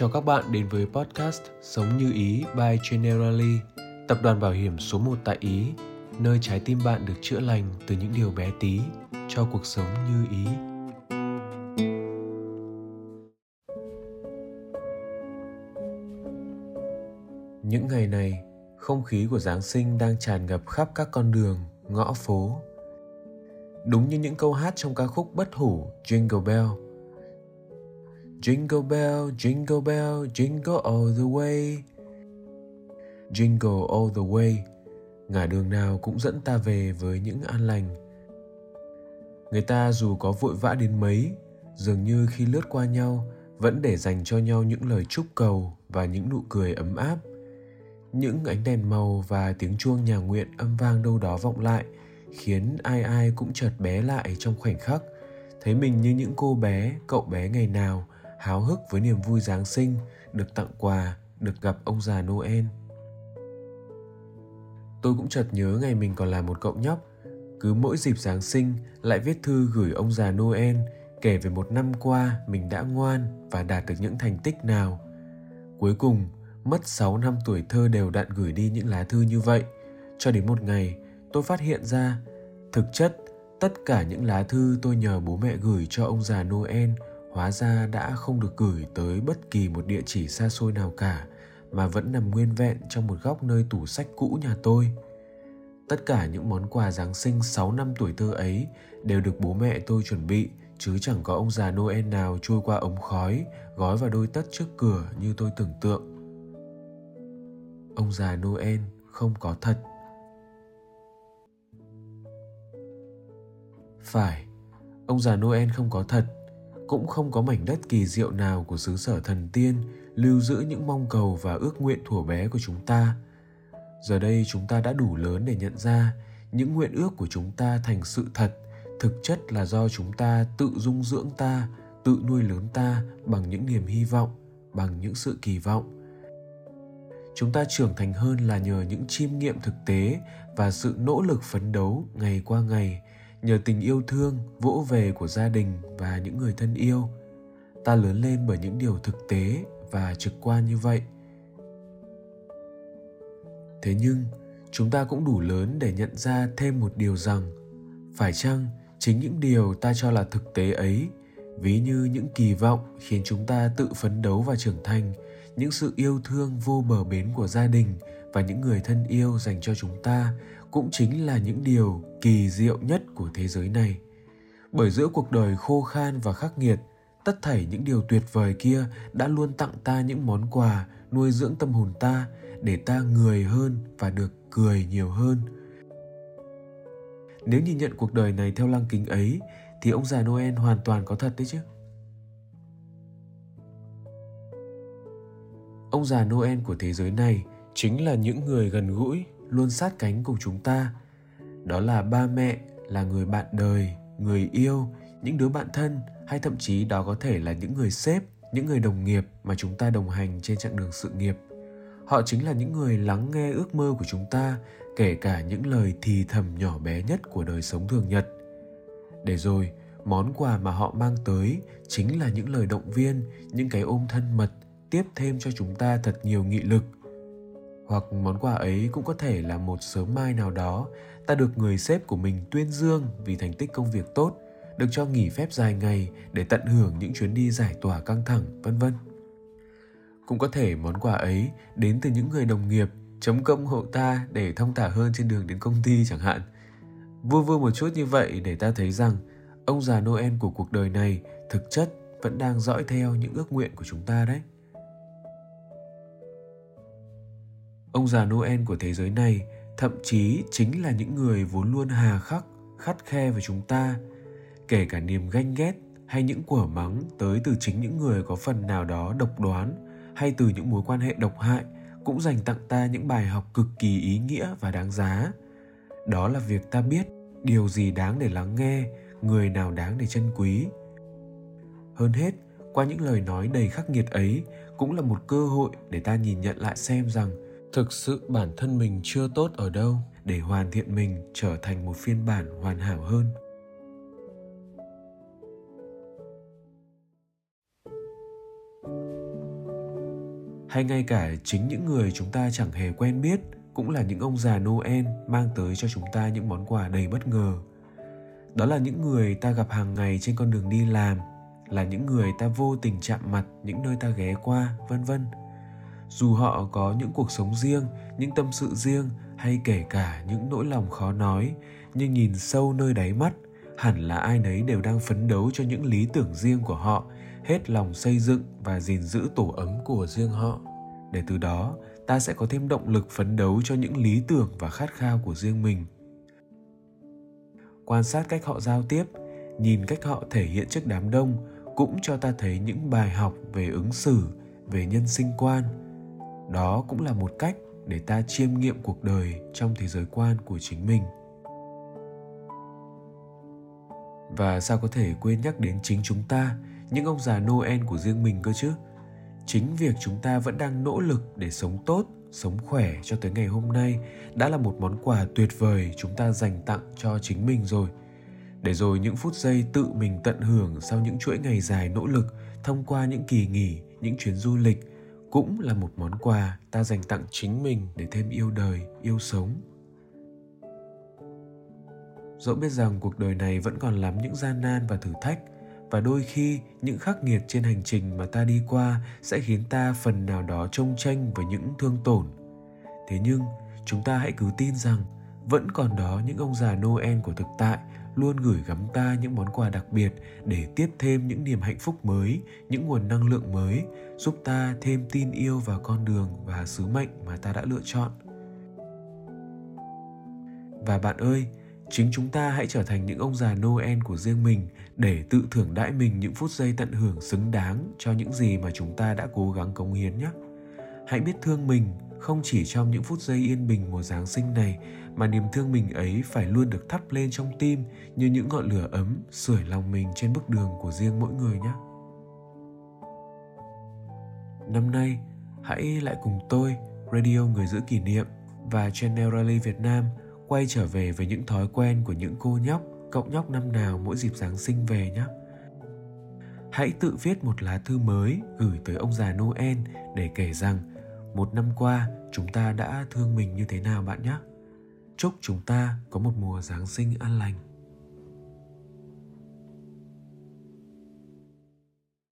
Chào các bạn đến với podcast Sống như Ý by Generali, tập đoàn bảo hiểm số 1 tại Ý, nơi trái tim bạn được chữa lành từ những điều bé tí cho cuộc sống như ý. Những ngày này, không khí của Giáng sinh đang tràn ngập khắp các con đường, ngõ phố. Đúng như những câu hát trong ca khúc bất hủ Jingle Bell – Jingle bell, jingle bell, jingle all the way. Jingle all the way, ngả đường nào cũng dẫn ta về với những an lành. Người ta dù có vội vã đến mấy, dường như khi lướt qua nhau vẫn để dành cho nhau những lời chúc cầu và những nụ cười ấm áp. Những ánh đèn màu và tiếng chuông nhà nguyện âm vang đâu đó vọng lại, khiến ai ai cũng chợt bé lại trong khoảnh khắc, thấy mình như những cô bé, cậu bé ngày nào – háo hức với niềm vui Giáng sinh, được tặng quà, được gặp ông già Noel. Tôi cũng chợt nhớ ngày mình còn là một cậu nhóc, cứ mỗi dịp Giáng sinh lại viết thư gửi ông già Noel kể về một năm qua mình đã ngoan và đạt được những thành tích nào. Cuối cùng, mất 6 năm tuổi thơ đều đặn gửi đi những lá thư như vậy, cho đến một ngày tôi phát hiện ra thực chất tất cả những lá thư tôi nhờ bố mẹ gửi cho ông già Noel hóa ra đã không được gửi tới bất kỳ một địa chỉ xa xôi nào cả mà vẫn nằm nguyên vẹn trong một góc nơi tủ sách cũ nhà tôi. Tất cả những món quà Giáng sinh 6 năm tuổi thơ ấy đều được bố mẹ tôi chuẩn bị, chứ chẳng có ông già Noel nào trôi qua ống khói, gói vào đôi tất trước cửa như tôi tưởng tượng. Ông già Noel không có thật. Phải, ông già Noel không có thật cũng không có mảnh đất kỳ diệu nào của xứ sở thần tiên lưu giữ những mong cầu và ước nguyện thuở bé của chúng ta. Giờ đây chúng ta đã đủ lớn để nhận ra những nguyện ước của chúng ta thành sự thật, thực chất là do chúng ta tự dung dưỡng ta, tự nuôi lớn ta bằng những niềm hy vọng, bằng những sự kỳ vọng. Chúng ta trưởng thành hơn là nhờ những chiêm nghiệm thực tế và sự nỗ lực phấn đấu ngày qua ngày nhờ tình yêu thương, vỗ về của gia đình và những người thân yêu. Ta lớn lên bởi những điều thực tế và trực quan như vậy. Thế nhưng, chúng ta cũng đủ lớn để nhận ra thêm một điều rằng, phải chăng chính những điều ta cho là thực tế ấy, ví như những kỳ vọng khiến chúng ta tự phấn đấu và trưởng thành, những sự yêu thương vô bờ bến của gia đình và những người thân yêu dành cho chúng ta cũng chính là những điều kỳ diệu nhất của thế giới này. Bởi giữa cuộc đời khô khan và khắc nghiệt, tất thảy những điều tuyệt vời kia đã luôn tặng ta những món quà nuôi dưỡng tâm hồn ta để ta người hơn và được cười nhiều hơn. Nếu nhìn nhận cuộc đời này theo lăng kính ấy, thì ông già noel hoàn toàn có thật đấy chứ? Ông già noel của thế giới này chính là những người gần gũi, luôn sát cánh cùng chúng ta. Đó là ba mẹ, là người bạn đời, người yêu, những đứa bạn thân, hay thậm chí đó có thể là những người sếp, những người đồng nghiệp mà chúng ta đồng hành trên chặng đường sự nghiệp. Họ chính là những người lắng nghe ước mơ của chúng ta, kể cả những lời thì thầm nhỏ bé nhất của đời sống thường nhật. Để rồi, món quà mà họ mang tới chính là những lời động viên, những cái ôm thân mật, tiếp thêm cho chúng ta thật nhiều nghị lực hoặc món quà ấy cũng có thể là một sớm mai nào đó. Ta được người sếp của mình tuyên dương vì thành tích công việc tốt, được cho nghỉ phép dài ngày để tận hưởng những chuyến đi giải tỏa căng thẳng, vân vân. Cũng có thể món quà ấy đến từ những người đồng nghiệp chấm công hộ ta để thông thả hơn trên đường đến công ty chẳng hạn. Vui vui một chút như vậy để ta thấy rằng ông già noel của cuộc đời này thực chất vẫn đang dõi theo những ước nguyện của chúng ta đấy. Ông già noel của thế giới này thậm chí chính là những người vốn luôn hà khắc, khắt khe với chúng ta, kể cả niềm ganh ghét hay những quả mắng tới từ chính những người có phần nào đó độc đoán hay từ những mối quan hệ độc hại cũng dành tặng ta những bài học cực kỳ ý nghĩa và đáng giá. Đó là việc ta biết điều gì đáng để lắng nghe, người nào đáng để trân quý. Hơn hết, qua những lời nói đầy khắc nghiệt ấy cũng là một cơ hội để ta nhìn nhận lại xem rằng thực sự bản thân mình chưa tốt ở đâu để hoàn thiện mình trở thành một phiên bản hoàn hảo hơn hay ngay cả chính những người chúng ta chẳng hề quen biết cũng là những ông già Noel mang tới cho chúng ta những món quà đầy bất ngờ. Đó là những người ta gặp hàng ngày trên con đường đi làm, là những người ta vô tình chạm mặt những nơi ta ghé qua, vân vân. Dù họ có những cuộc sống riêng, những tâm sự riêng hay kể cả những nỗi lòng khó nói, nhưng nhìn sâu nơi đáy mắt, hẳn là ai nấy đều đang phấn đấu cho những lý tưởng riêng của họ, hết lòng xây dựng và gìn giữ tổ ấm của riêng họ. Để từ đó, ta sẽ có thêm động lực phấn đấu cho những lý tưởng và khát khao của riêng mình. Quan sát cách họ giao tiếp, nhìn cách họ thể hiện trước đám đông cũng cho ta thấy những bài học về ứng xử, về nhân sinh quan. Đó cũng là một cách để ta chiêm nghiệm cuộc đời trong thế giới quan của chính mình. Và sao có thể quên nhắc đến chính chúng ta, những ông già noel của riêng mình cơ chứ? Chính việc chúng ta vẫn đang nỗ lực để sống tốt, sống khỏe cho tới ngày hôm nay đã là một món quà tuyệt vời chúng ta dành tặng cho chính mình rồi. Để rồi những phút giây tự mình tận hưởng sau những chuỗi ngày dài nỗ lực thông qua những kỳ nghỉ, những chuyến du lịch cũng là một món quà ta dành tặng chính mình để thêm yêu đời, yêu sống. Dẫu biết rằng cuộc đời này vẫn còn lắm những gian nan và thử thách, và đôi khi những khắc nghiệt trên hành trình mà ta đi qua sẽ khiến ta phần nào đó trông tranh với những thương tổn. Thế nhưng, chúng ta hãy cứ tin rằng vẫn còn đó những ông già noel của thực tại luôn gửi gắm ta những món quà đặc biệt để tiếp thêm những niềm hạnh phúc mới, những nguồn năng lượng mới, giúp ta thêm tin yêu vào con đường và sứ mệnh mà ta đã lựa chọn. Và bạn ơi, chính chúng ta hãy trở thành những ông già noel của riêng mình để tự thưởng đãi mình những phút giây tận hưởng xứng đáng cho những gì mà chúng ta đã cố gắng cống hiến nhé. Hãy biết thương mình không chỉ trong những phút giây yên bình mùa Giáng sinh này mà niềm thương mình ấy phải luôn được thắp lên trong tim như những ngọn lửa ấm sưởi lòng mình trên bước đường của riêng mỗi người nhé. Năm nay, hãy lại cùng tôi, Radio Người Giữ Kỷ Niệm và Channel Rally Việt Nam quay trở về với những thói quen của những cô nhóc, cậu nhóc năm nào mỗi dịp Giáng sinh về nhé. Hãy tự viết một lá thư mới gửi tới ông già Noel để kể rằng một năm qua, chúng ta đã thương mình như thế nào bạn nhé? Chúc chúng ta có một mùa giáng sinh an lành.